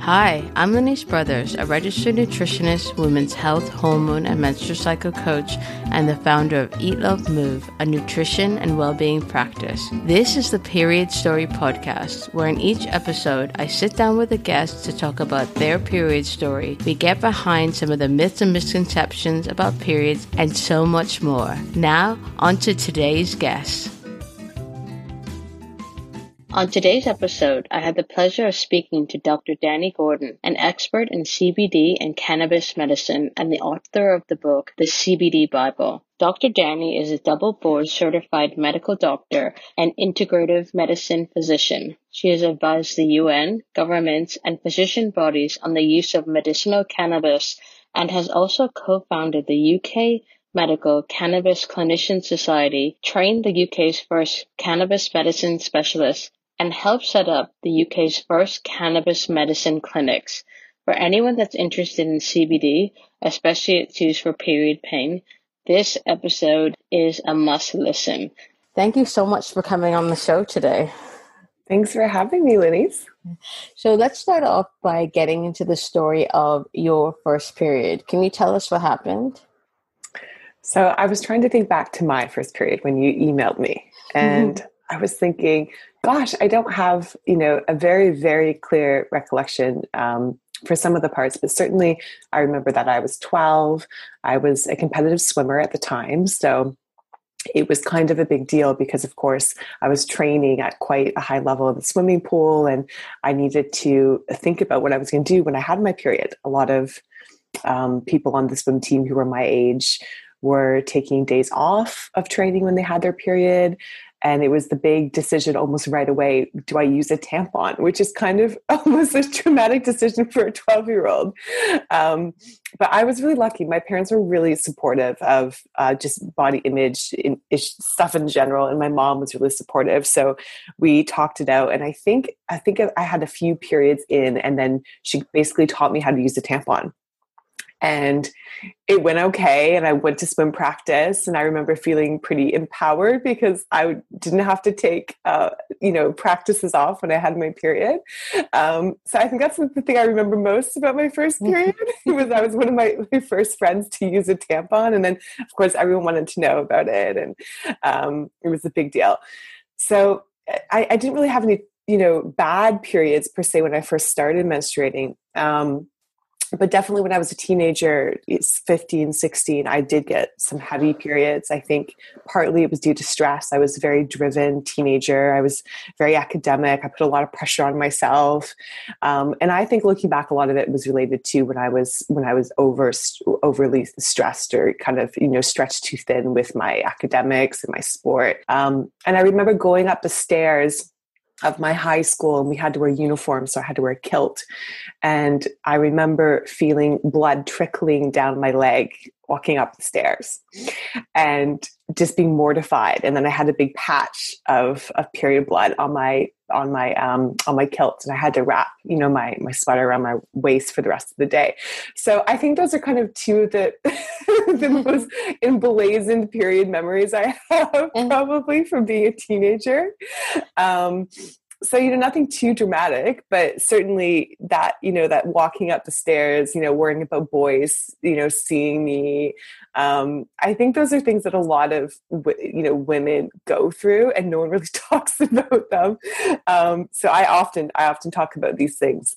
Hi, I'm Lenise Brothers, a registered nutritionist, women's health, hormone, and menstrual cycle coach, and the founder of Eat Love Move, a nutrition and well-being practice. This is the Period Story podcast, where in each episode I sit down with a guest to talk about their period story. We get behind some of the myths and misconceptions about periods and so much more. Now, on to today's guest. On today's episode, I had the pleasure of speaking to Dr. Dani Gordon, an expert in CBD and cannabis medicine and the author of the book, The CBD Bible. Dr. Dani is a double board certified medical doctor and integrative medicine physician. She has advised the UN, governments, and physician bodies on the use of medicinal cannabis and has also co-founded the UK Medical Cannabis Clinician Society, trained the UK's first cannabis medicine specialist, and helped set up the UK's first cannabis medicine clinics. For anyone that's interested in CBD, especially its use for period pain, this episode is a must listen. Thank you so much for coming on the show today. Thanks for having me, Lenise. So let's start off by getting into the story of your first period. Can you tell us what happened? So I was trying to think back to my first period when you emailed me, and I was thinking, gosh, I don't have, you know, a very, very clear recollection um, for some of the parts, but certainly I remember that I was 12. I was a competitive swimmer at the time. So it was kind of a big deal because, of course, I was training at quite a high level in the swimming pool and I needed to think about what I was going to do when I had my period. A lot of um, people on the swim team who were my age were taking days off of training when they had their period and it was the big decision almost right away do i use a tampon? Which is kind of almost a traumatic decision for a 12 year old um, but i was really lucky. My parents were really supportive of uh, just body image in, stuff in general and my mom was really supportive. So we talked it out and i think i think i had a few periods in and then she basically taught me how to use a tampon and it went okay and i went to swim practice and i remember feeling pretty empowered because i didn't have to take uh, you know practices off when i had my period. Um, so i think that's the thing i remember most about my first period was i was one of my, my, first friends to use a tampon and then of course everyone wanted to know about it and um, it was a big deal. So I, I, didn't really have any you know bad periods per se when i first started menstruating. Um, but definitely when I was a teenager, it's 15, 16, I did get some heavy periods. I think partly it was due to stress. I was a very driven teenager. I was very academic. I put a lot of pressure on myself. Um, and I think looking back, a lot of it was related to when I was, when I was over, overly stressed or kind of, you know, stretched too thin with my academics and my sport. Um, and I remember going up the stairs of my high school and we had to wear uniforms so i had to wear a kilt. And i remember feeling blood trickling down my leg walking up the stairs and just being mortified. And then i had a big patch of, of period blood on my on my um, on my kilt and i had to wrap you know my my sweater around my waist for the rest of the day. So i think those are kind of two of the the most emblazoned period memories i have probably from being a teenager. Um, so you know nothing too dramatic but certainly that you know that walking up the stairs you know worrying about boys you know seeing me um, i think those are things that a lot of you know women go through and no one really talks about them. Um, so i often i often talk about these things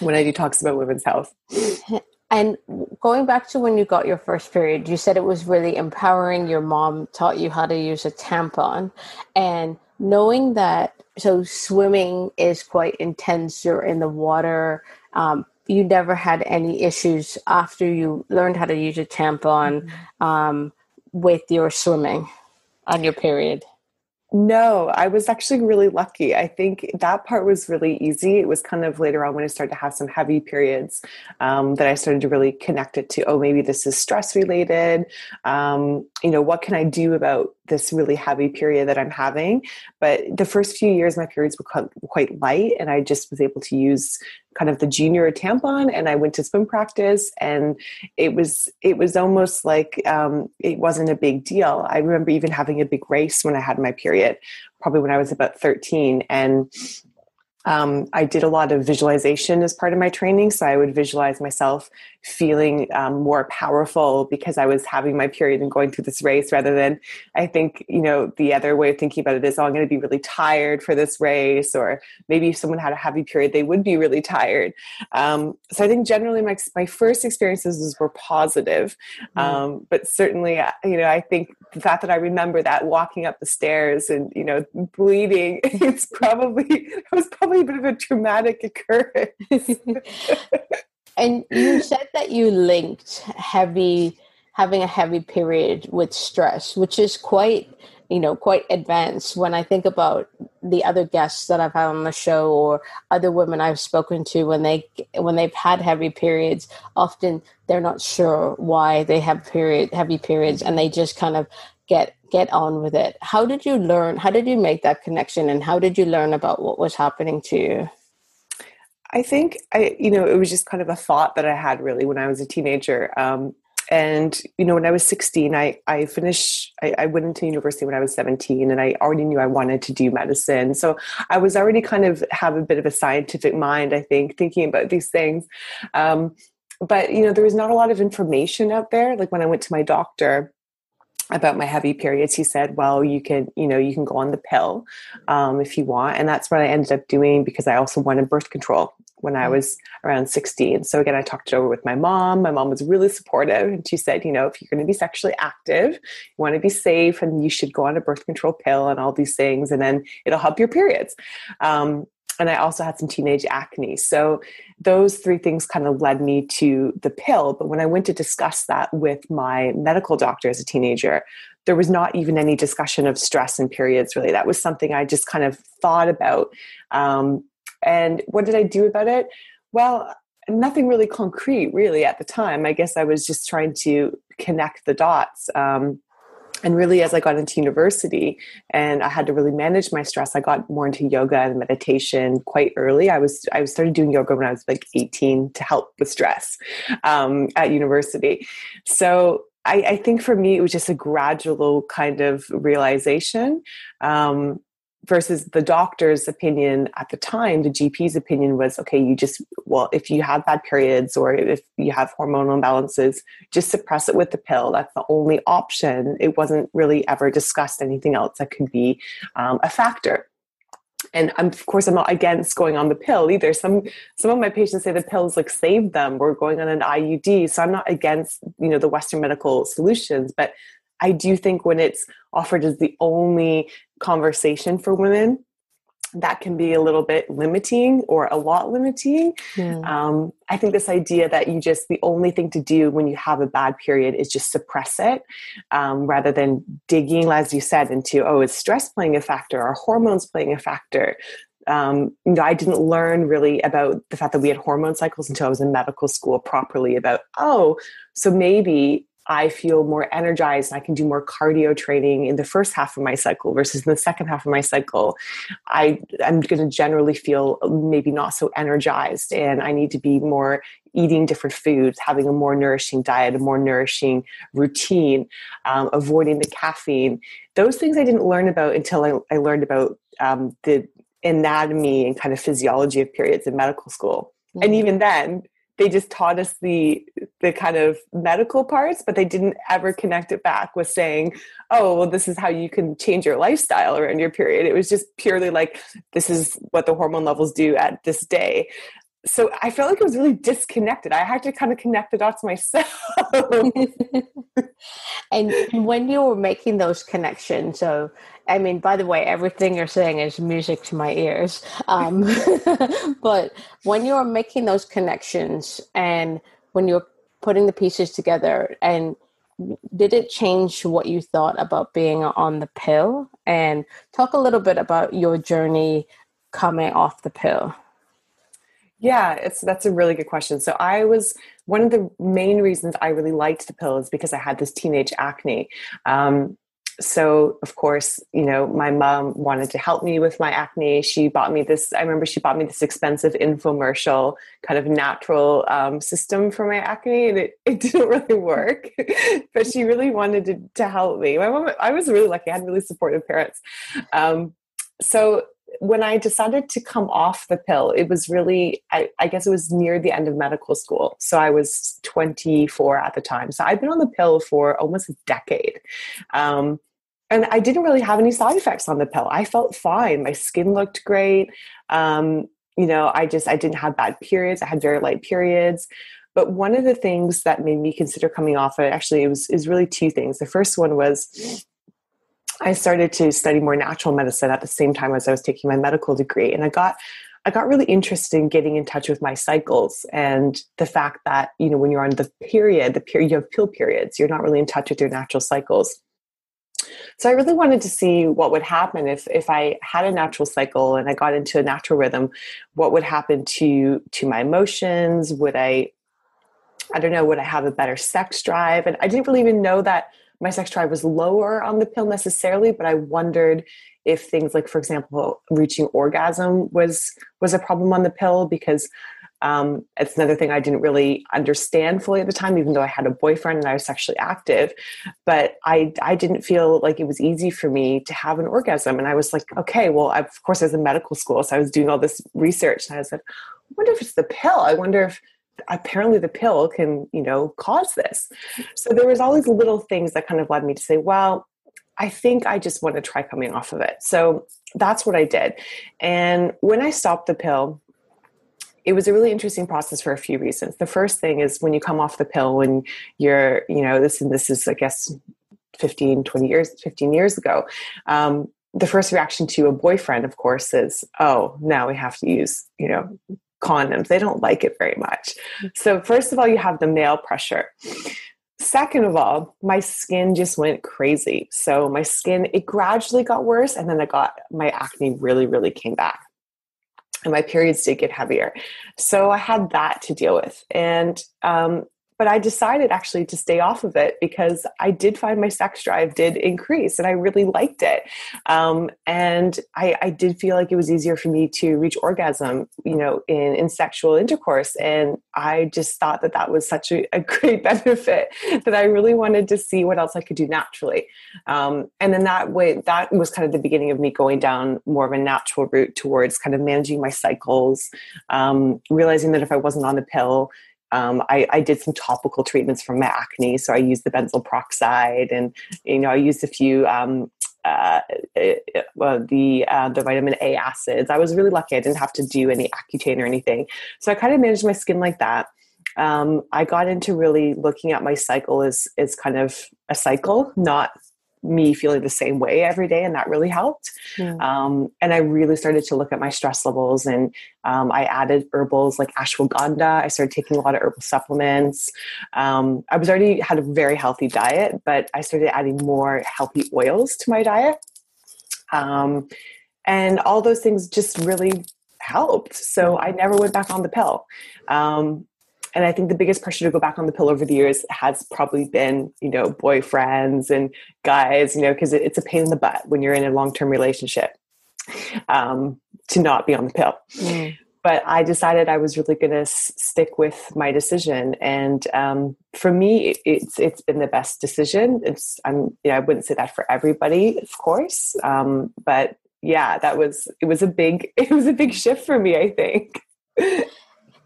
when i do talks about women's health. And going back to when you got your first period you said it was really empowering. Your mom taught you how to use a tampon. And knowing that so swimming is quite intense you're in the water um, you never had any issues after you learned how to use a tampon mm-hmm. um, with your swimming on your period no, I was actually really lucky. I think that part was really easy. It was kind of later on when I started to have some heavy periods um, that I started to really connect it to, oh, maybe this is stress related. Um, you know, what can I do about this really heavy period that I'm having? But the first few years, my periods were quite, light, and I just was able to use kind of the junior tampon and I went to swim practice and it was it was almost like um, it wasn't a big deal. I remember even having a big race when I had my period, probably when I was about 13 and um, I did a lot of visualization as part of my training. So I would visualize myself feeling um, more powerful because I was having my period and going through this race rather than I think, you know, the other way of thinking about it is, oh, I'm going to be really tired for this race. Or maybe if someone had a heavy period, they would be really tired. Um, so I think generally my, my first experiences were positive. Mm. but certainly, uh, you know, I think the fact that I remember that walking up the stairs and, you know, bleeding, it's probably, it was probably a bit of a traumatic occurrence. and you said that you linked heavy having a heavy period with stress, which is quite you know quite advanced when i think about the other guests that i've had on the show or other women i've spoken to when they when they've had heavy periods often they're not sure why they have period heavy periods and they just kind of get get on with it. How did you learn? How did you make that connection and how did you learn about what was happening to you? I think I, you know, it was just kind of a thought that I had really when I was a teenager. Um, and you know, when I was 16, I I finished. I, I, went into university when I was 17, and I already knew I wanted to do medicine. So I was already kind of have a bit of a scientific mind. I think thinking about these things. Um, but you know, there was not a lot of information out there. Like when I went to my doctor, about my heavy periods he said well you can you know you can go on the pill um, if you want. And that's what i ended up doing because i also wanted birth control when i mm. was around 16 so again i talked it over with my mom. My mom was really supportive and she said you know if you're going to be sexually active you want to be safe and you should go on a birth control pill and all these things and then it'll help your periods. Um, and I also had some teenage acne. So those three things kind of led me to the pill. But when I went to discuss that with my medical doctor as a teenager, there was not even any discussion of stress and periods really. That was something I just kind of thought about. Um, and what did I do about it? Well, nothing really concrete really at the time. I guess I was just trying to connect the dots. Um, and really as i got into university and i had to really manage my stress i got more into yoga and meditation quite early. I was i started doing yoga when i was like 18 to help with stress um, at university. So I, I, think for me it was just a gradual kind of realization um, versus the doctor's opinion at the time the gp's opinion was okay you just well if you have bad periods or if you have hormonal imbalances just suppress it with the pill. That's the only option. It wasn't really ever discussed anything else that could be um, a factor. And I'm, of course i'm not against going on the pill either. Some some of my patients say the pills like saved them. We're going on an iud so i'm not against you know the western medical solutions. But I do think when it's offered as the only conversation for women, that can be a little bit limiting or a lot limiting. Hmm. Um, I think this idea that you just, the only thing to do when you have a bad period is just suppress it um, rather than digging, as you said, into, oh, is stress playing a factor? Are hormones playing a factor? Um, you know, I didn't learn really about the fact that we had hormone cycles until I was in medical school properly about, oh, so maybe I feel more energized and I can do more cardio training in the first half of my cycle versus in the second half of my cycle. I, I'm going to generally feel maybe not so energized and I need to be more eating different foods, having a more nourishing diet, a more nourishing routine, um, avoiding the caffeine. Those things I didn't learn about until I, I learned about um, the anatomy and kind of physiology of periods in medical school. Mm-hmm. And even then, they just taught us the the kind of medical parts but they didn't ever connect it back with saying oh well this is how you can change your lifestyle around your period. It was just purely like this is what the hormone levels do at this day so I felt like it was really disconnected. I had to kind of connect the dots myself. and when you were making those connections, so I mean, by the way, everything you're saying is music to my ears. Um, but when you were making those connections and when you're putting the pieces together, and did it change what you thought about being on the pill? And talk a little bit about your journey coming off the pill. Yeah, it's that's a really good question. So I was one of the main reasons I really liked the pill is because I had this teenage acne. Um, so of course, you know, my mom wanted to help me with my acne. She bought me this. I remember she bought me this expensive infomercial kind of natural um, system for my acne, and it, it didn't really work. but she really wanted to, to help me. My mom, I was really lucky. I had really supportive parents. Um, so when I decided to come off the pill, it was really, I, I, guess it was near the end of medical school. So I was 24 at the time. So I'd been on the pill for almost a decade. Um, and I didn't really have any side effects on the pill. I felt fine. My skin looked great. Um, you know, I just, I didn't have bad periods. I had very light periods. But one of the things that made me consider coming off it, actually, it was, is really two things. The first one was I started to study more natural medicine at the same time as I was taking my medical degree. And I got I got really interested in getting in touch with my cycles and the fact that, you know, when you're on the period, the period you have pill periods, you're not really in touch with your natural cycles. So I really wanted to see what would happen if if I had a natural cycle and I got into a natural rhythm, what would happen to to my emotions? Would I I don't know, would I have a better sex drive? And I didn't really even know that my sex drive was lower on the pill necessarily, but I wondered if things like, for example, reaching orgasm was was a problem on the pill because um, it's another thing I didn't really understand fully at the time, even though I had a boyfriend and I was sexually active. But I, I didn't feel like it was easy for me to have an orgasm. And I was like, okay, well, I, of course, I was in medical school. So I was doing all this research and I was like, I wonder if it's the pill. I wonder if apparently the pill can you know cause this. So there was all these little things that kind of led me to say well i think i just want to try coming off of it. So that's what i did. And when i stopped the pill it was a really interesting process for a few reasons. The first thing is when you come off the pill when you're you know this and this is i guess 15 20 years 15 years ago um, the first reaction to a boyfriend of course is oh now we have to use you know condoms. They don't like it very much. So, first of all, you have the male pressure. Second of all, my skin just went crazy. So, my skin, it gradually got worse. And then I got my acne really, really came back. And my periods did get heavier. So, I had that to deal with. And um, but I decided actually to stay off of it because I did find my sex drive did increase and I really liked it. Um, and I, I, did feel like it was easier for me to reach orgasm, you know, in, in sexual intercourse. And I just thought that that was such a, a great benefit that I really wanted to see what else I could do naturally. Um, and then that way, that was kind of the beginning of me going down more of a natural route towards kind of managing my cycles, um, realizing that if I wasn't on the pill, um, I, I, did some topical treatments for my acne, so I used the benzoyl peroxide, and you know I used a few um, uh, uh, the uh, the vitamin A acids. I was really lucky; I didn't have to do any Accutane or anything, so I kind of managed my skin like that. Um, I got into really looking at my cycle as as kind of a cycle, not me feeling the same way every day, and that really helped. Mm. Um, and I really started to look at my stress levels, and um, I added herbals like ashwagandha. I started taking a lot of herbal supplements. Um, I was already had a very healthy diet, but I started adding more healthy oils to my diet, um, and all those things just really helped. So I never went back on the pill. And I think the biggest pressure to go back on the pill over the years has probably been, you know, boyfriends and guys, you know, because it's a pain in the butt when you're in a long term relationship um, to not be on the pill. Mm. But I decided I was really going to s- stick with my decision, and um, for me, it's it's been the best decision. It's I'm you know, I wouldn't say that for everybody, of course, um, but yeah, that was it was a big it was a big shift for me. I think.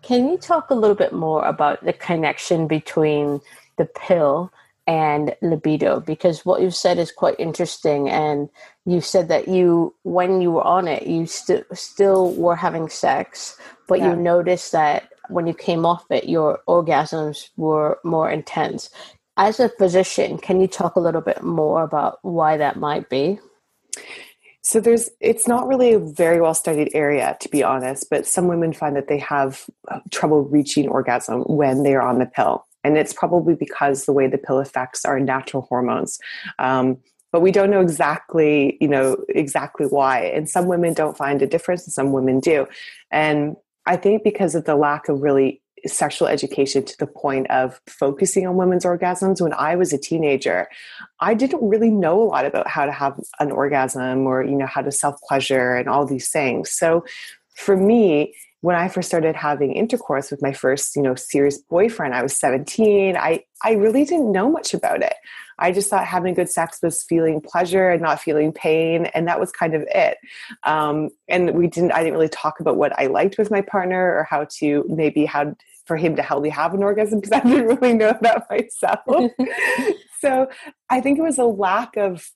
Can you talk a little bit more about the connection between the pill and libido? Because what you've said is quite interesting, and you said that you, when you were on it, you st- still were having sex, but yeah. you noticed that when you came off it, your orgasms were more intense. As a physician, can you talk a little bit more about why that might be? So there's it's not really a very well studied area to be honest, but some women find that they have uh, trouble reaching orgasm when they are on the pill. And it's probably because the way the pill affects our natural hormones. Um, but we don't know exactly, you know, exactly why. And some women don't find a difference and some women do. And I think because of the lack of really sexual education to the point of focusing on women's orgasms when i was a teenager i didn't really know a lot about how to have an orgasm or you know how to self pleasure and all these things so for me when i first started having intercourse with my first you know serious boyfriend i was 17 i i really didn't know much about it I just thought having good sex was feeling pleasure and not feeling pain, and that was kind of it. Um, and we didn't. I didn't really talk about what I liked with my partner or how to maybe how for him to help me have an orgasm because I didn't really know that myself. so I think it was a lack of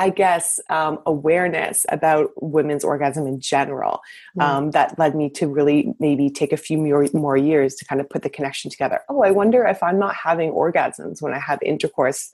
I guess, um, awareness about women's orgasm in general mm. um, that led me to really maybe take a few more, more years to kind of put the connection together. Oh, I wonder if I'm not having orgasms when I have intercourse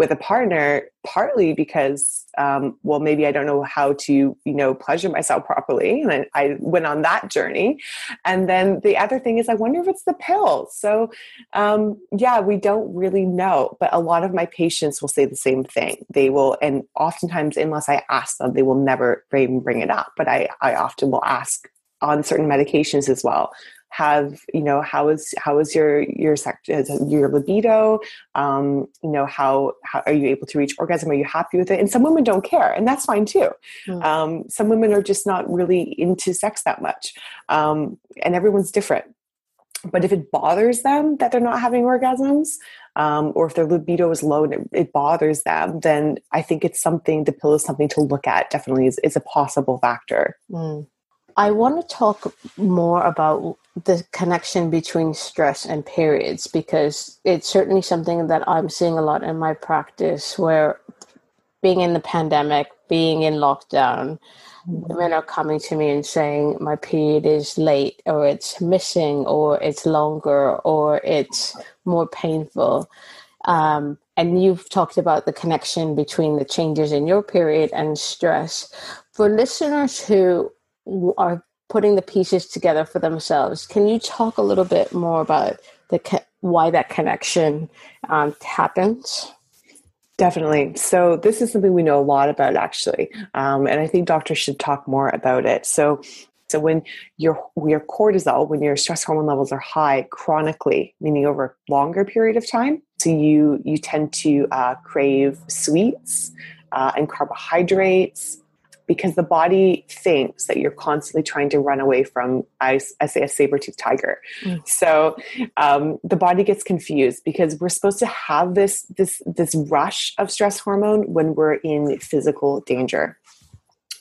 with a partner partly because um, well maybe i don't know how to you know pleasure myself properly and I, went on that journey. And then the other thing is i wonder if it's the pills so um, yeah we don't really know but a lot of my patients will say the same thing. They will and oftentimes unless i ask them they will never even bring it up but i, I often will ask on certain medications as well have you know how is how is your your sex your libido? Um, you know how how are you able to reach orgasm? Are you happy with it? And some women don't care and that's fine too. Mm. um, some women are just not really into sex that much um, and everyone's different. But if it bothers them that they're not having orgasms um, or if their libido is low and it, it, bothers them then i think it's something the pill is something to look at. Definitely is, is a possible factor. Mm. I want to talk more about the connection between stress and periods because it's certainly something that I'm seeing a lot in my practice where being in the pandemic, being in lockdown, mm-hmm. women are coming to me and saying my period is late or it's missing or it's longer or it's more painful. Um, and you've talked about the connection between the changes in your period and stress. For listeners who are putting the pieces together for themselves. Can you talk a little bit more about the why that connection um, happens? Definitely. So this is something we know a lot about, actually, um, and I think doctors should talk more about it. So, so when your your cortisol, when your stress hormone levels are high chronically, meaning over a longer period of time, so you you tend to uh, crave sweets uh, and carbohydrates because the body thinks that you're constantly trying to run away from, I, I say, a saber tooth tiger. Mm. So um, the body gets confused because we're supposed to have this this this rush of stress hormone when we're in physical danger.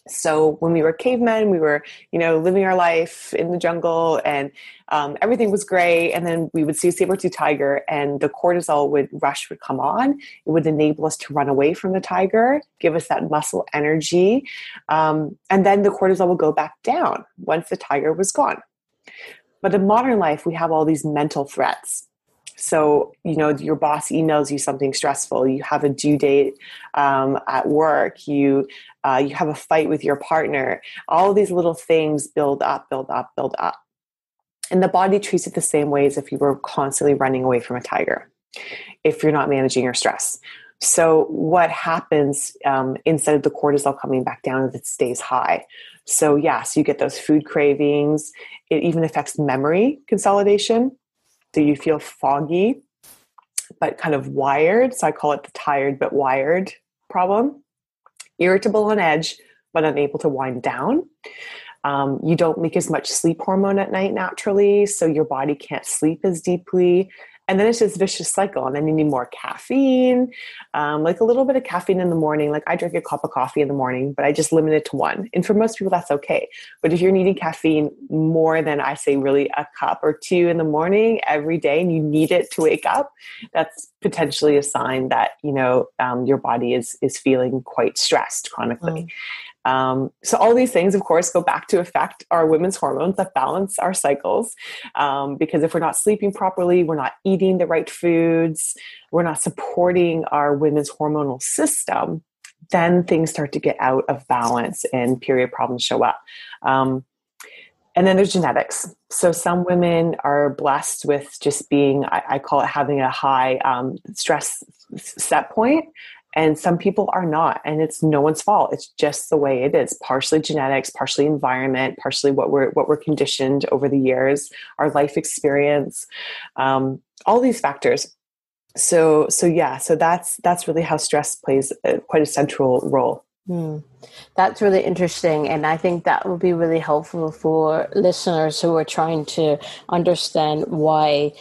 So when we were cavemen, we were, you know, living our life in the jungle and um, everything was great. And then we would see a saber-tooth tiger and the cortisol would rush would come on. It would enable us to run away from the tiger, give us that muscle energy. Um, and then the cortisol would go back down once the tiger was gone. But in modern life, we have all these mental threats so, you know, your boss emails you something stressful, you have a due date um, at work, you, uh, you have a fight with your partner. All these little things build up, build up, build up. And the body treats it the same way as if you were constantly running away from a tiger, if you're not managing your stress. So, what happens um, instead of the cortisol coming back down it stays high. So, yes, yeah, so you get those food cravings. It even affects memory consolidation. So you feel foggy, but kind of wired. So I call it the tired but wired problem. Irritable on edge, but unable to wind down. Um, you don't make as much sleep hormone at night naturally, so your body can't sleep as deeply and then it's this vicious cycle and then you need more caffeine um, like a little bit of caffeine in the morning. Like i drink a cup of coffee in the morning but i just limit it to one. And for most people that's okay. But if you're needing caffeine more than i say really a cup or two in the morning every day and you need it to wake up that's potentially a sign that you know um, your body is is feeling quite stressed chronically. Mm. Um, so all these things, of course, go back to affect our women's hormones that balance our cycles. Um, because if we're not sleeping properly, we're not eating the right foods, we're not supporting our women's hormonal system, then things start to get out of balance and period problems show up. Um, and then there's genetics. So some women are blessed with just being, I, I call it having a high um, stress set point and some people are not and it's no one's fault it's just the way it is partially genetics partially environment partially what we're what we're conditioned over the years our life experience um, all these factors so so yeah so that's that's really how stress plays a, quite a central role Hmm. That's really interesting. And I think that will be really helpful for listeners who are trying to understand why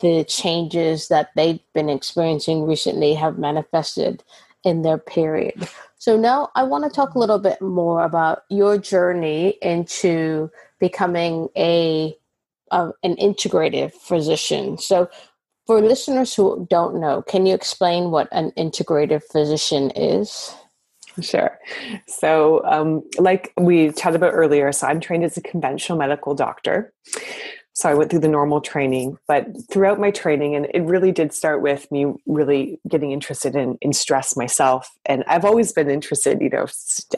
the changes that they've been experiencing recently have manifested in their period. So now I want to talk a little bit more about your journey into becoming a an integrative physician. So for listeners who don't know, can you explain what an integrative physician is? Sure. So, um, like we chatted about earlier, so I'm trained as a conventional medical doctor. So I went through the normal training, but throughout my training, and it really did start with me really getting interested in, in stress myself. And I've always been interested, you know,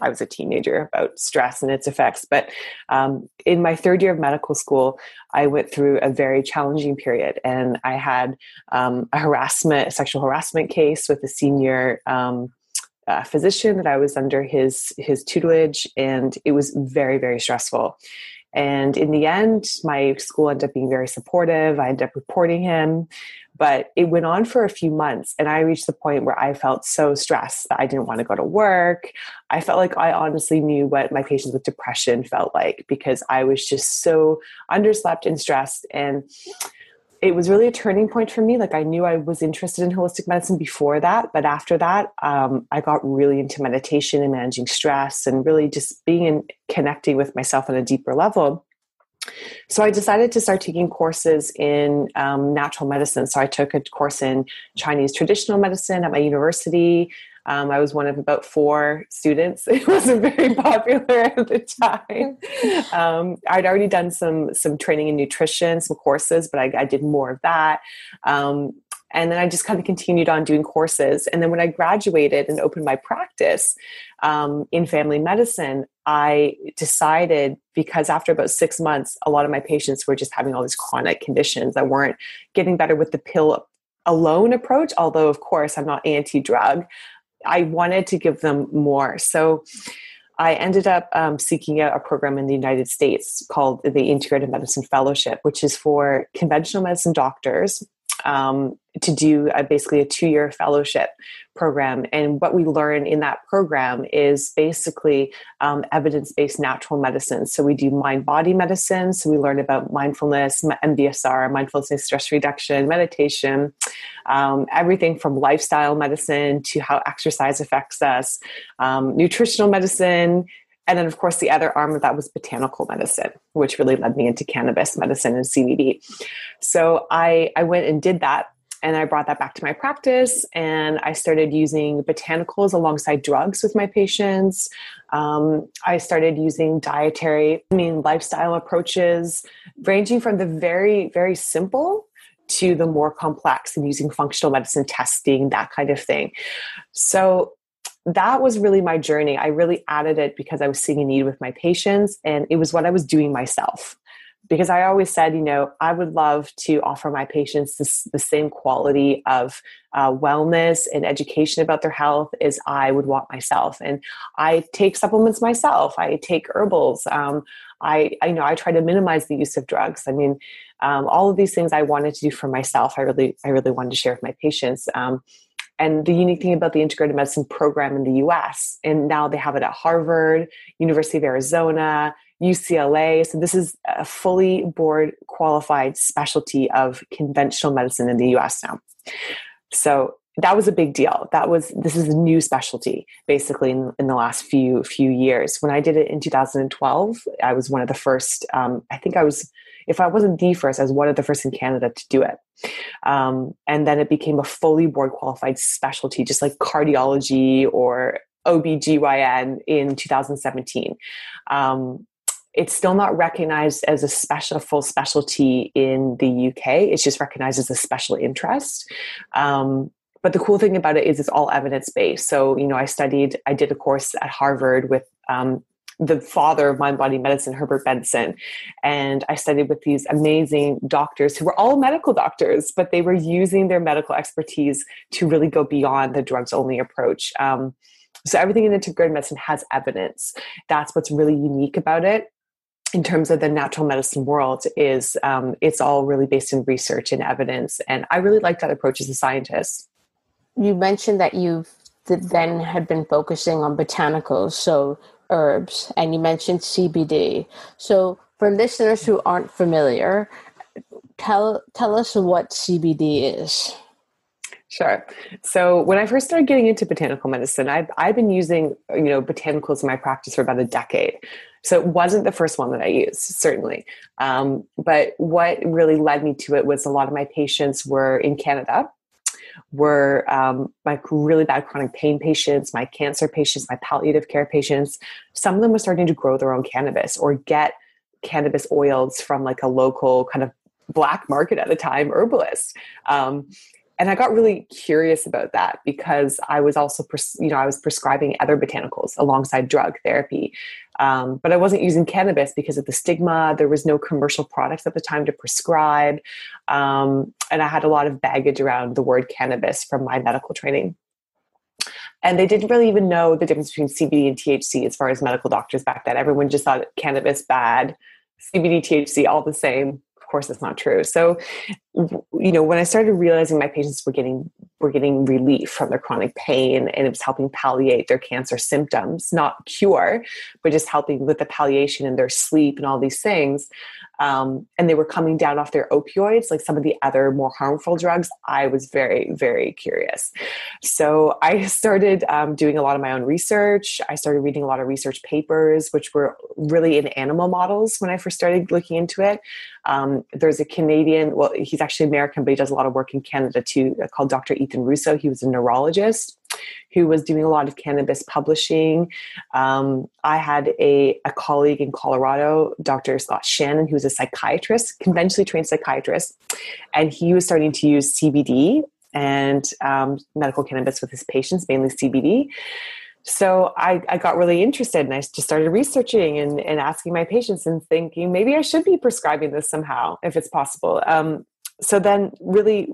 I was a teenager about stress and its effects. But um, in my third year of medical school, I went through a very challenging period, and I had um, a harassment, a sexual harassment case with a senior. Um, uh, physician that I was under his his tutelage, and it was very very stressful. And in the end, my school ended up being very supportive. I ended up reporting him, but it went on for a few months. And I reached the point where I felt so stressed that I didn't want to go to work. I felt like I honestly knew what my patients with depression felt like because I was just so underslept and stressed. And it was really a turning point for me. Like I knew I was interested in holistic medicine before that, but after that, um, I got really into meditation and managing stress and really just being and connecting with myself on a deeper level. So I decided to start taking courses in um, natural medicine. So I took a course in Chinese traditional medicine at my university. Um, I was one of about four students. It wasn't very popular at the time. Um, I'd already done some some training in nutrition, some courses, but I, I did more of that. Um, and then I just kind of continued on doing courses. And then when I graduated and opened my practice um, in family medicine, I decided because after about six months, a lot of my patients were just having all these chronic conditions that weren't getting better with the pill alone approach. Although, of course, I'm not anti drug. I wanted to give them more. So I ended up um, seeking out a program in the United States called the Integrative Medicine Fellowship, which is for conventional medicine doctors um, to do a, basically a two year fellowship program. And what we learn in that program is basically um, evidence based natural medicine. So we do mind body medicine. So we learn about mindfulness, MBSR, mindfulness, and stress reduction, meditation, um, everything from lifestyle medicine to how exercise affects us, um, nutritional medicine, and then, of course, the other arm of that was botanical medicine, which really led me into cannabis medicine and CBD. So I, I went and did that. And I brought that back to my practice and I started using botanicals alongside drugs with my patients. Um, I started using dietary, I mean, lifestyle approaches, ranging from the very, very simple to the more complex and using functional medicine testing, that kind of thing. So that was really my journey. I really added it because I was seeing a need with my patients and it was what I was doing myself. Because I always said, you know, I would love to offer my patients this, the same quality of uh, wellness and education about their health as I would want myself. And I take supplements myself. I take herbals. Um, I, I know I try to minimize the use of drugs. I mean, um, all of these things I wanted to do for myself. I really, I really wanted to share with my patients. Um, and the unique thing about the integrated medicine program in the US, and now they have it at Harvard, University of Arizona, UCLA. So this is a fully board qualified specialty of conventional medicine in the US now. So that was a big deal. That was this is a new specialty basically in, in the last few few years. When I did it in 2012, I was one of the first. Um, I think I was if I wasn't the first, I was one of the first in Canada to do it. Um, and then it became a fully board qualified specialty, just like cardiology or OBGYN in 2017. Um, it's still not recognized as a special full specialty in the UK. It's just recognized as a special interest. Um, but the cool thing about it is it's all evidence based. So, you know, I studied, I did a course at Harvard with um, the father of mind body medicine, Herbert Benson. And I studied with these amazing doctors who were all medical doctors, but they were using their medical expertise to really go beyond the drugs only approach. Um, so everything in integrated medicine has evidence. That's what's really unique about it in terms of the natural medicine world is um, it's all really based in research and evidence and i really like that approach as a scientist you mentioned that you've then had been focusing on botanicals so herbs and you mentioned CBD. So, for listeners who aren't familiar, tell tell us what CBD is. Sure. So when I first started getting into botanical medicine, I've, I've been using, you know, botanicals in my practice for about a decade. So it wasn't the first one that I used, certainly. Um, but what really led me to it was a lot of my patients were in Canada, were um, really bad chronic pain patients, my cancer patients, my palliative care patients. Some of them were starting to grow their own cannabis or get cannabis oils from like a local kind of black market at the time herbalist. Um, and I got really curious about that because I was also, pres- you know, I was prescribing other botanicals alongside drug therapy, um, but I wasn't using cannabis because of the stigma. There was no commercial products at the time to prescribe, um, and I had a lot of baggage around the word cannabis from my medical training. And they didn't really even know the difference between CBD and THC as far as medical doctors back then. Everyone just thought cannabis bad, CBD, THC, all the same course it's not true. So you know when i started realizing my patients were getting were getting relief from their chronic pain and it was helping palliate their cancer symptoms not cure but just helping with the palliation and their sleep and all these things um, and they were coming down off their opioids, like some of the other more harmful drugs, I was very, very curious. So I started um, doing a lot of my own research. I started reading a lot of research papers, which were really in animal models when I first started looking into it. Um, there's a Canadian, well, he's actually American, but he does a lot of work in Canada too, called Dr. Ethan Russo. He was a neurologist who was doing a lot of cannabis publishing. Um, I had a, a colleague in Colorado, Dr. Scott Shannon, who was a psychiatrist, conventionally trained psychiatrist, and he was starting to use CBD and um, medical cannabis with his patients, mainly CBD. So I, I, got really interested and I just started researching and, and, asking my patients and thinking maybe I should be prescribing this somehow if it's possible. Um, so then, really,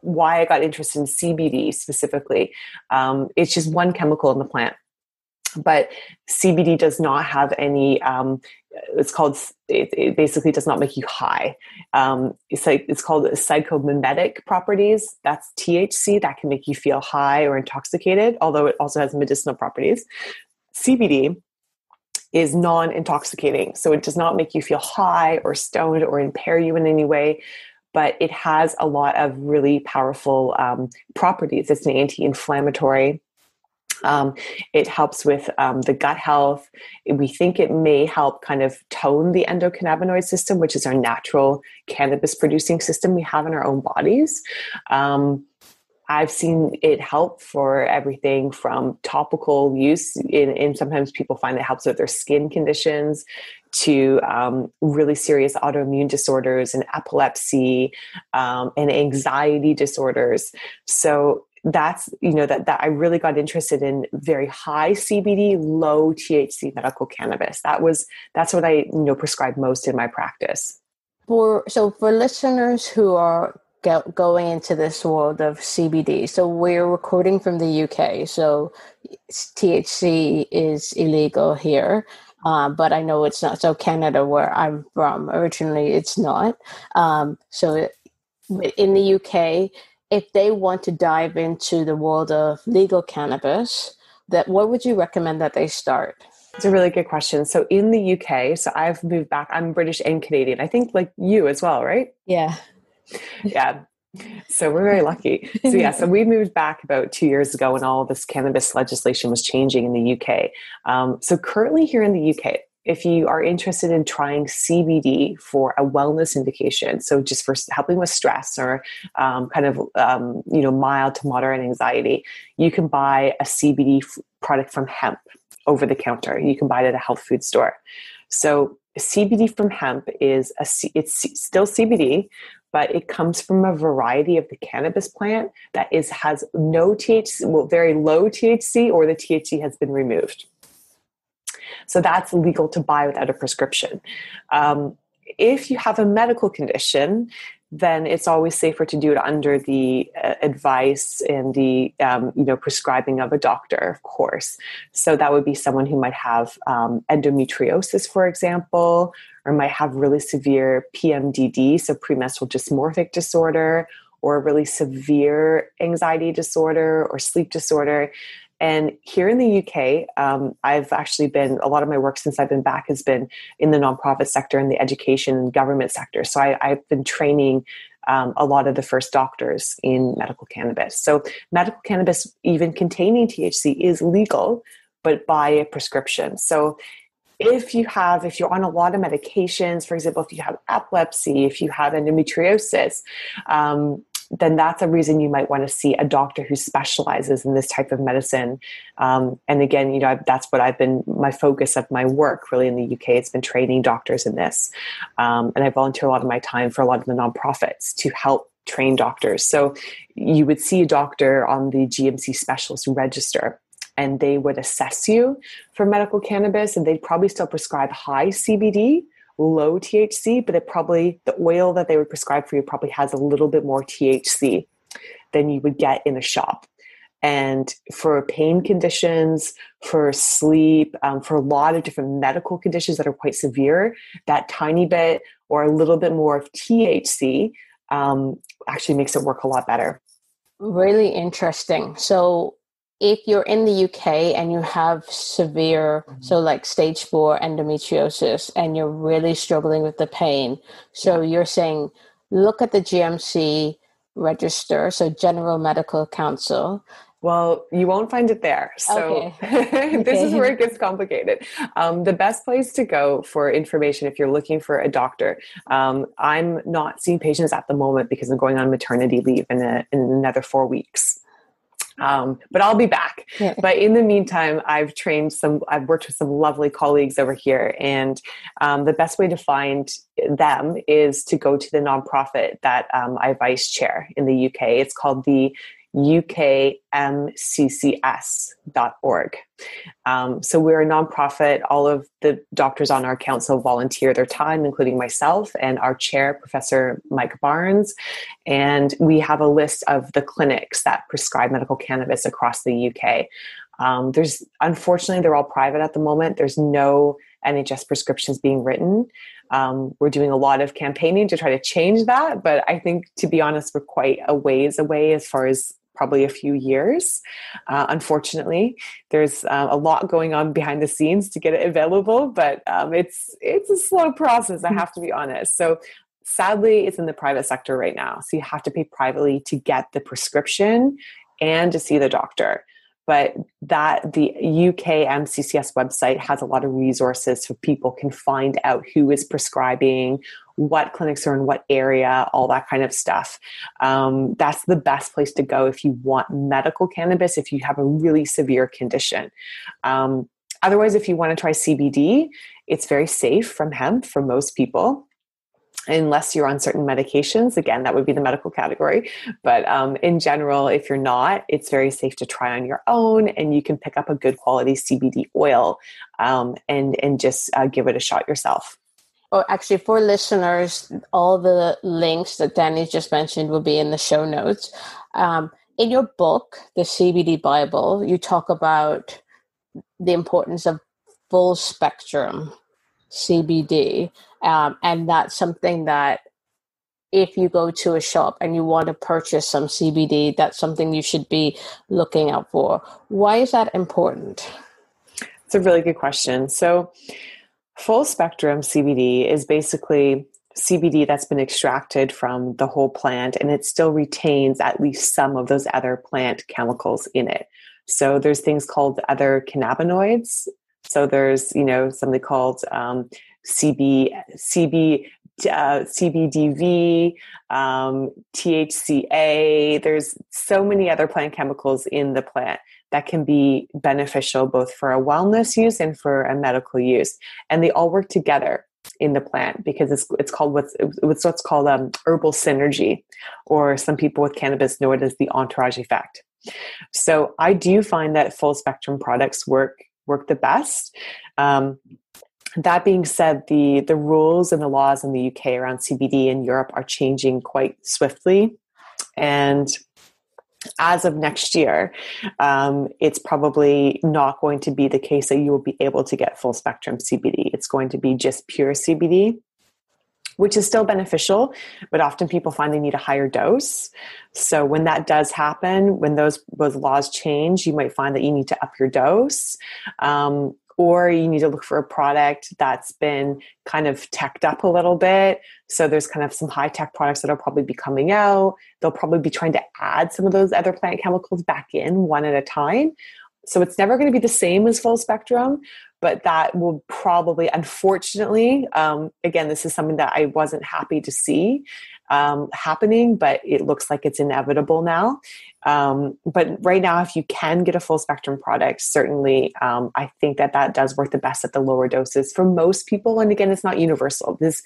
why I got interested in CBD specifically. Um, it's just one chemical in the plant, but CBD does not have any. Um, it's called. It, it, basically does not make you high. Um, it's like it's called psychomimetic properties. That's THC that can make you feel high or intoxicated. Although it also has medicinal properties. CBD is non intoxicating. So it does not make you feel high or stoned or impair you in any way but it has a lot of really powerful um, properties. It's an anti inflammatory. Um, it helps with um, the gut health. We think it may help kind of tone the endocannabinoid system, which is our natural cannabis producing system we have in our own bodies. Um, I've seen it help for everything from topical use, in sometimes people find it helps with their skin conditions to um, really serious autoimmune disorders and epilepsy um, and anxiety disorders. So that's you know that that I really got interested in very high CBD, low THC medical cannabis. That was that's what I you know prescribed most in my practice. For so for listeners who are go, going into this world of CBD, so we're recording from the UK, so THC is illegal here uh, but I know it's not. So Canada, where I'm from, originally it's not. Um, so in the UK, if they want to dive into the world of legal cannabis, that what would you recommend that they start? It's a really good question. So in the UK, so I've moved back. I'm British and Canadian. I think like you as well, right? Yeah. Yeah. So we're very lucky. So yeah, so we moved back about two years ago when all this cannabis legislation was changing in the UK. Um, so currently here in the UK, if you are interested in trying CBD for a wellness indication, so just for helping with stress or um, kind of um, you know mild to moderate anxiety, you can buy a CBD f- product from hemp over the counter. You can buy it at a health food store. So CBD from hemp is a it's still CBD, but it comes from a variety of the cannabis plant that is has no THC, well, very low THC, or the THC has been removed. So that's legal to buy without a prescription. Um, if you have a medical condition, then it's always safer to do it under the uh, advice and the um, you know prescribing of a doctor, of course. So that would be someone who might have um, endometriosis, for example, or might have really severe PMDD, so premenstrual dysmorphic disorder, or really severe anxiety disorder or sleep disorder. And here in the UK, um, I've actually been, a lot of my work since I've been back has been in the nonprofit sector and the education and government sector. So I, have been training um, a lot of the first doctors in medical cannabis. So medical cannabis, even containing THC, is legal, but by a prescription. So if you have if you're on a lot of medications for example if you have epilepsy if you have endometriosis um, then that's a reason you might want to see a doctor who specializes in this type of medicine. Um, and again, you know, that's what I've been my focus of my work really in the UK. It's been training doctors in this, um, and I volunteer a lot of my time for a lot of the nonprofits to help train doctors. So you would see a doctor on the GMC specialist register and they would assess you for medical cannabis and they'd probably still prescribe high CBD low THC, but it probably, the oil that they would prescribe for you probably has a little bit more THC than you would get in a shop. And for pain conditions, for sleep, um, for a lot of different medical conditions that are quite severe, that tiny bit or a little bit more of THC um, actually makes it work a lot better. Really interesting. So, if you're in the UK and you have severe, mm-hmm. so like stage four endometriosis, and you're really struggling with the pain, so you're saying, look at the GMC register, so General Medical Council. Well, you won't find it there. So okay. this is where it gets complicated. Um, the best place to go for information if you're looking for a doctor, um, I'm not seeing patients at the moment because I'm going on maternity leave in, a, in another four weeks. Um, but I'll be back. Yeah. But in the meantime, I've trained some, I've worked with some lovely colleagues over here. And um, the best way to find them is to go to the nonprofit that um, I vice chair in the UK. It's called the ukmccs.org. Um, so we're a nonprofit. All of the doctors on our council volunteer their time, including myself and our chair, Professor Mike Barnes. And we have a list of the clinics that prescribe medical cannabis across the UK. Um, there's unfortunately they're all private at the moment. There's no NHS prescriptions being written. Um, we're doing a lot of campaigning to try to change that, but I think, to be honest, we're quite a ways away as far as probably a few years. Uh, unfortunately, there's uh, a lot going on behind the scenes to get it available, but um, it's it's a slow process. I have to be honest. So sadly, it's in the private sector right now. So you have to pay privately to get the prescription and to see the doctor but that the UK MCCS website has a lot of resources so people can find out who is prescribing, what clinics are in what area, all that kind of stuff. Um, that's the best place to go if you want medical cannabis, if you have a really severe condition. Um, otherwise, if you want to try CBD, it's very safe from hemp for most people unless you're on certain medications again that would be the medical category. But um, in general if you're not it's very safe to try on your own and you can pick up a good quality cbd oil um, and and just uh, give it a shot yourself. Or actually for listeners all the links that Dani just mentioned will be in the show notes. Um, in your book the cbd bible you talk about the importance of full spectrum cbd um, and that's something that if you go to a shop and you want to purchase some CBD, that's something you should be looking out for. Why is that important? It's a really good question. So, full spectrum CBD is basically CBD that's been extracted from the whole plant and it still retains at least some of those other plant chemicals in it. So, there's things called other cannabinoids. So, there's, you know, something called um, CB, CB, uh, CBDV, um, THCA. There's so many other plant chemicals in the plant that can be beneficial both for a wellness use and for a medical use, and they all work together in the plant because it's it's called what's it's what's called um, herbal synergy, or some people with cannabis know it as the entourage effect. So I do find that full spectrum products work work the best. Um, that being said, the the rules and the laws in the UK around CBD in Europe are changing quite swiftly, and as of next year, um, it's probably not going to be the case that you will be able to get full spectrum CBD. It's going to be just pure CBD, which is still beneficial, but often people find they need a higher dose. So when that does happen, when those those laws change, you might find that you need to up your dose. Um, or you need to look for a product that's been kind of teched up a little bit. So there's kind of some high tech products that'll probably be coming out. They'll probably be trying to add some of those other plant chemicals back in one at a time. So it's never going to be the same as full spectrum, but that will probably, unfortunately, um, again, this is something that I wasn't happy to see um, happening, but it looks like it's inevitable now. Um, but right now, if you can get a full spectrum product, certainly um, I think that that does work the best at the lower doses for most people. And again, it's not universal. This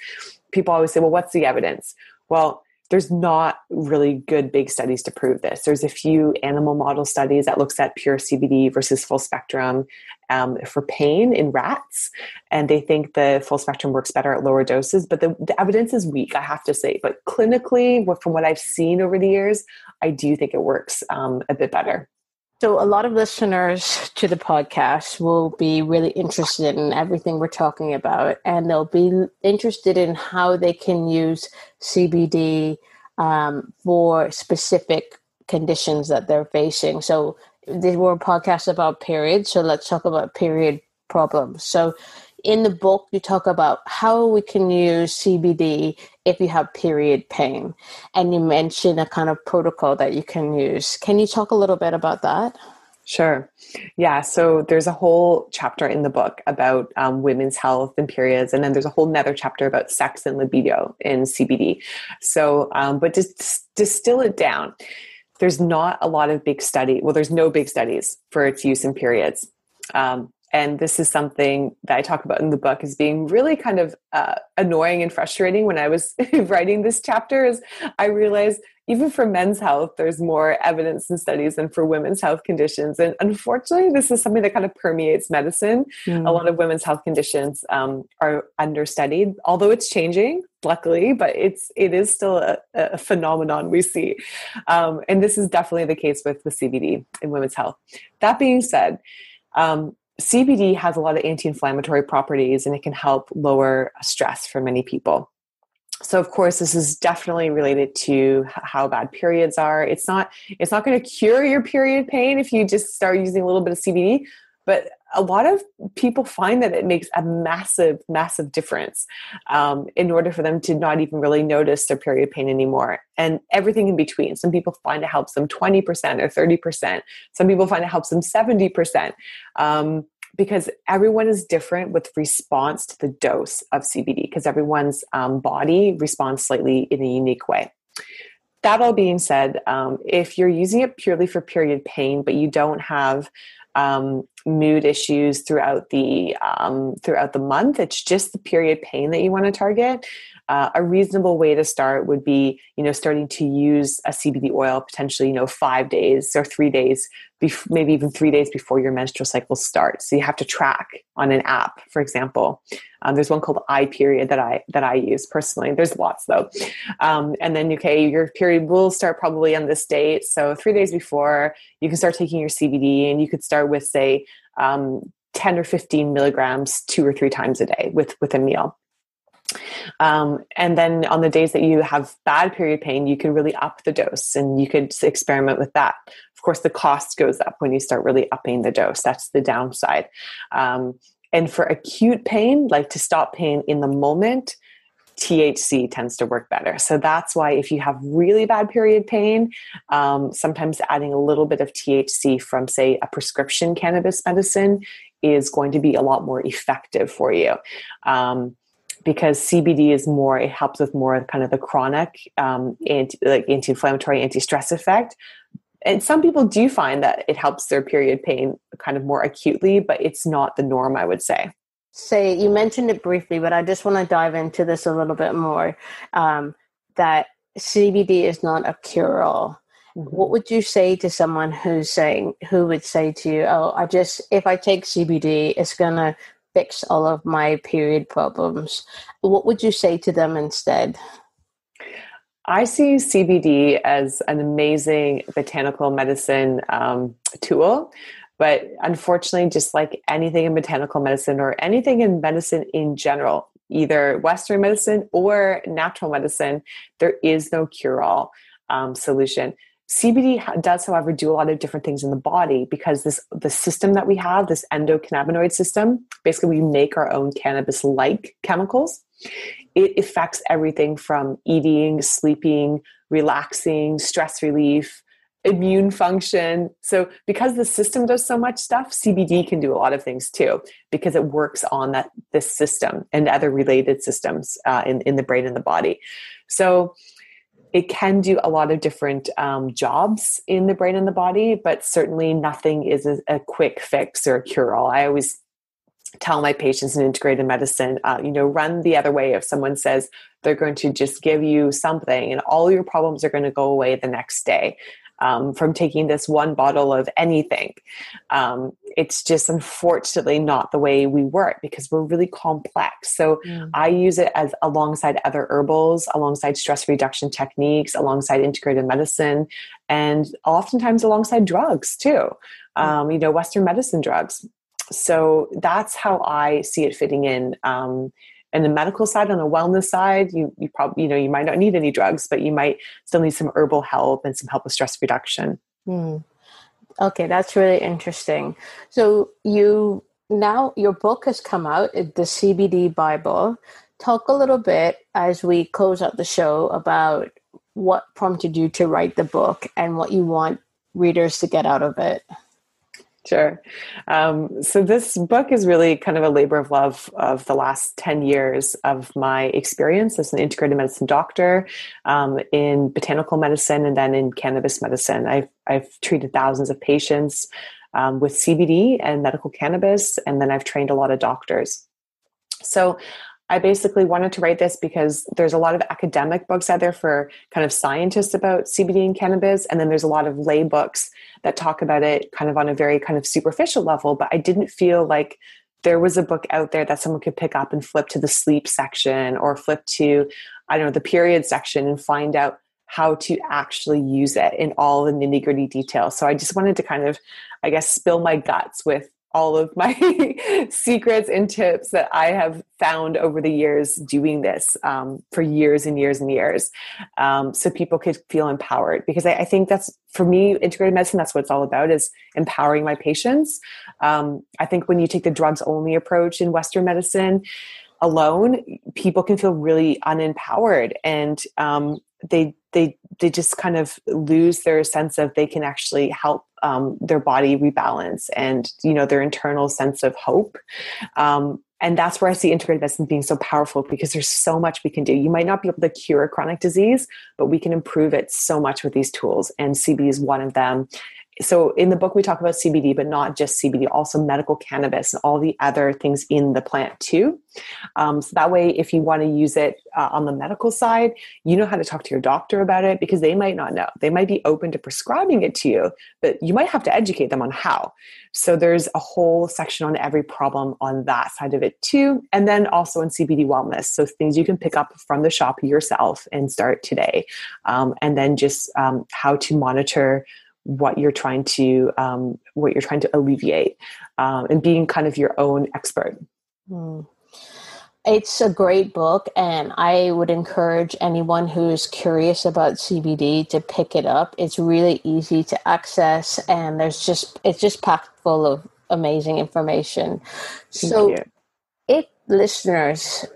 people always say, "Well, what's the evidence?" Well, there's not really good big studies to prove this. There's a few animal model studies that looks at pure CBD versus full spectrum um, for pain in rats, and they think the full spectrum works better at lower doses. But the, the evidence is weak, I have to say. But clinically, from what I've seen over the years, I do think it works um, a bit better. So, a lot of listeners to the podcast will be really interested in everything we're talking about, and they'll be interested in how they can use CBD um, for specific conditions that they're facing. So, they were a podcast about periods, so let's talk about period problems. So, in the book, you talk about how we can use CBD if you have period pain. And you mention a kind of protocol that you can use. Can you talk a little bit about that? Sure. Yeah. So there's a whole chapter in the book about um, women's health and periods. And then there's a whole nother chapter about sex and libido in CBD. So, um, but just distill it down, there's not a lot of big study. Well, there's no big studies for its use in periods. Um, and this is something that I talk about in the book as being really kind of uh, annoying and frustrating when I was writing this chapter is I realized even for men's health, there's more evidence and studies than for women's health conditions. And unfortunately, this is something that kind of permeates medicine. Mm. A lot of women's health conditions um, are understudied, although it's changing, luckily, but it's it is still a, a phenomenon we see. Um, and this is definitely the case with the CBD in women's health. That being said, um, CBD has a lot of anti inflammatory properties and it can help lower stress for many people. So of course this is definitely related to how bad periods are. It's not it's not going to cure your period pain if you just start using a little bit of CBD, but a lot of people find that it makes a massive, massive difference um, in order for them to not even really notice their period pain anymore. And everything in between. Some people find it helps them 20% or 30%. Some people find it helps them 70%. Um, because everyone is different with response to the dose of CBD, because everyone's um, body responds slightly in a unique way. That all being said, um, if you're using it purely for period pain, but you don't have um, mood issues throughout the um, throughout the month. It's just the period pain that you want to target. Uh, a reasonable way to start would be, you know, starting to use a CBD oil potentially, you know, five days or three days, bef- maybe even three days before your menstrual cycle starts. So you have to track on an app, for example. Um, there's one called i period that I that I use personally. There's lots though, um, and then okay, your period will start probably on this date. So three days before, you can start taking your CBD, and you could start with say um, 10 or 15 milligrams two or three times a day with with a meal um, and then on the days that you have bad period pain, you can really up the dose and you could experiment with that. Of course, the cost goes up when you start really upping the dose. That's the downside. Um, and for acute pain, like to stop pain in the moment, THC tends to work better. So that's why if you have really bad period pain, um, sometimes adding a little bit of THC from, say, a prescription cannabis medicine is going to be a lot more effective for you. Um, because CBD is more, it helps with more kind of the chronic um, anti, like anti-inflammatory, anti-stress effect. And some people do find that it helps their period pain kind of more acutely, but it's not the norm, I would say. Say you mentioned it briefly, but I just want to dive into this a little bit more. Um, that CBD is not a cure-all. Mm-hmm. What would you say to someone who's saying, who would say to you, "Oh, I just if I take CBD, it's gonna fix all of my period problems. What would you say to them instead? I see CBD as an amazing botanical medicine um, tool. But unfortunately, just like anything in botanical medicine or anything in medicine in general, either Western medicine or natural medicine, there is no cure all um, solution. CBD does, however, do a lot of different things in the body because this the system that we have, this endocannabinoid system, basically we make our own cannabis-like chemicals. It affects everything from eating, sleeping, relaxing, stress relief, immune function. So because the system does so much stuff, CBD can do a lot of things too because it works on that this system and other related systems uh, in in the brain and the body. So it can do a lot of different um, jobs in the brain and the body, but certainly nothing is a, a quick fix or a cure all. I always tell my patients in integrated medicine, uh, you know, run the other way if someone says they're going to just give you something and all your problems are going to go away the next day um, from taking this one bottle of anything. Um, it's just unfortunately not the way we work because we're really complex. So mm. I use it as alongside other herbals, alongside stress reduction techniques, alongside integrated medicine, and oftentimes alongside drugs too. Mm. Um, you know, Western medicine drugs. So that's how I see it fitting in. Um, and the medical side on the wellness side you, you probably you know you might not need any drugs but you might still need some herbal help and some help with stress reduction. Hmm. okay that's really interesting. So you now your book has come out the cbd bible. Talk a little bit as we close out the show about what prompted you to write the book and what you want readers to get out of it Sure. Um, so this book is really kind of a labor of love of the last 10 years of my experience as an integrated medicine doctor um, in botanical medicine and then in cannabis medicine. I've, I've treated thousands of patients um, with CBD and medical cannabis, and then I've trained a lot of doctors. So I basically wanted to write this because there's a lot of academic books out there for kind of scientists about CBD and cannabis, and then there's a lot of lay books that talk about it kind of on a very kind of superficial level. But I didn't feel like there was a book out there that someone could pick up and flip to the sleep section or flip to, I don't know, the period section and find out how to actually use it in all the nitty gritty details. So I just wanted to kind of, I guess, spill my guts with all of my secrets and tips that I have found over the years doing this um, for years and years and years. Um, so people could feel empowered because I, I, think that's for me, integrated medicine, that's what it's all about is empowering my patients. Um, I think when you take the drugs only approach in Western medicine, alone, people can feel really unempowered and um, they they they just kind of lose their sense of they can actually help um, their body rebalance and you know their internal sense of hope. Um, and that's where i see integrated medicine being so powerful because there's so much we can do. You might not be able to cure a chronic disease but we can improve it so much with these tools and cb is one of them so in the book we talk about cbd but not just cbd also medical cannabis and all the other things in the plant too. Um, so that way if you want to use it uh, on the medical side you know how to talk to your doctor about it because they might not know. They might be open to prescribing it to you but you might have to educate them on how. So there's a whole section on every problem on that side of it too and then also on cbd wellness. So things you can pick up from the shop yourself and start today um, and then just um, how to monitor what you're trying to um, what you're trying to alleviate um, and being kind of your own expert mm. it's a great book and i would encourage anyone who's curious about cbd to pick it up it's really easy to access and there's just it's just packed full of amazing information so if listeners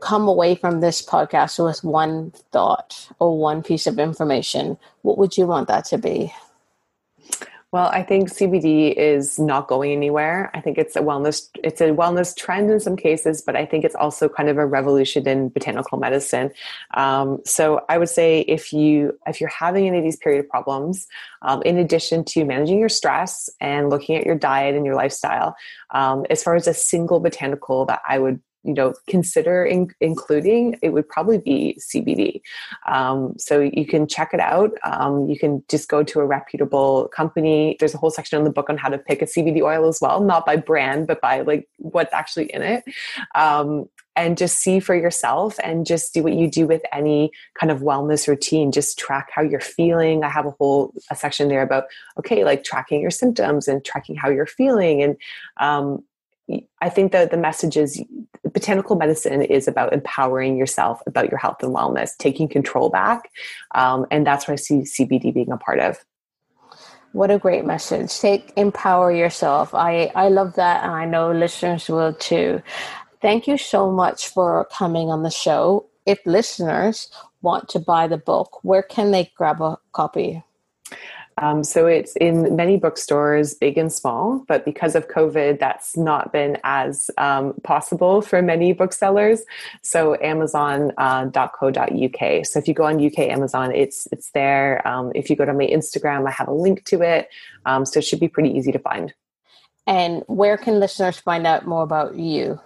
come away from this podcast with one thought or one piece of information, what would you want that to be? Well, I think CBD is not going anywhere. I think it's a wellness it's a wellness trend in some cases, but I think it's also kind of a revolution in botanical medicine. Um, so I would say if you if you're having any of these period problems, um, in addition to managing your stress and looking at your diet and your lifestyle, um, as far as a single botanical that I would you know consider in, including it would probably be cbd um, so you can check it out. Um, you can just go to a reputable company. There's a whole section in the book on how to pick a cbd oil as well not by brand but by like what's actually in it. Um, and just see for yourself and just do what you do with any kind of wellness routine. Just track how you're feeling. I have a whole a section there about okay like tracking your symptoms and tracking how you're feeling. And um, I think that the message is botanical medicine is about empowering yourself about your health and wellness, taking control back. Um, and that's what I see CBD being a part of. What a great message. Take empower yourself. I, I love that and I know listeners will too. Thank you so much for coming on the show. If listeners want to buy the book, where can they grab a copy? Um, so it's in many bookstores, big and small, but because of COVID, that's not been as um, possible for many booksellers. So Amazon.co.uk. Uh, so if you go on UK Amazon, it's it's there. Um, if you go to my Instagram, I have a link to it. Um, so it should be pretty easy to find. And where can listeners find out more about you?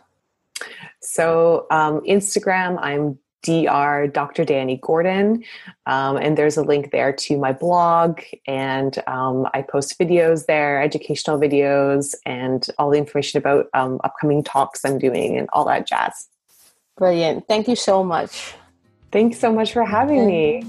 So um, Instagram, I'm Dr. Dr. Dani Gordon. Um, and there's a link there to my blog. And um, I post videos there, educational videos, and all the information about um, upcoming talks I'm doing and all that jazz. Brilliant. Thank you so much. Thanks so much for having me.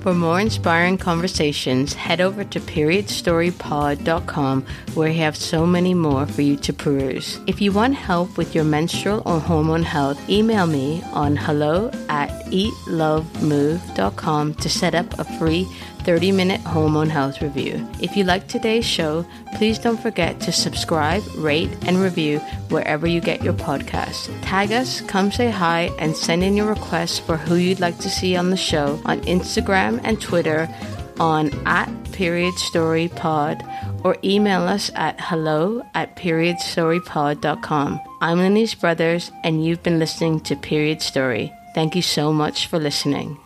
For more inspiring conversations, head over to periodstorypod.com where we have so many more for you to peruse. If you want help with your menstrual or hormone health, email me on hello at eatlovemove.com to set up a free 30 minute hormone health review. If you like today's show, please don't forget to subscribe, rate, and review wherever you get your podcasts. Tag us, come say hi, and send in your requests for who you'd like to see on the show on Instagram and Twitter on at period story pod or email us at hello at period story periodstorypod.com. I'm Lenise Brothers, and you've been listening to Period Story. Thank you so much for listening.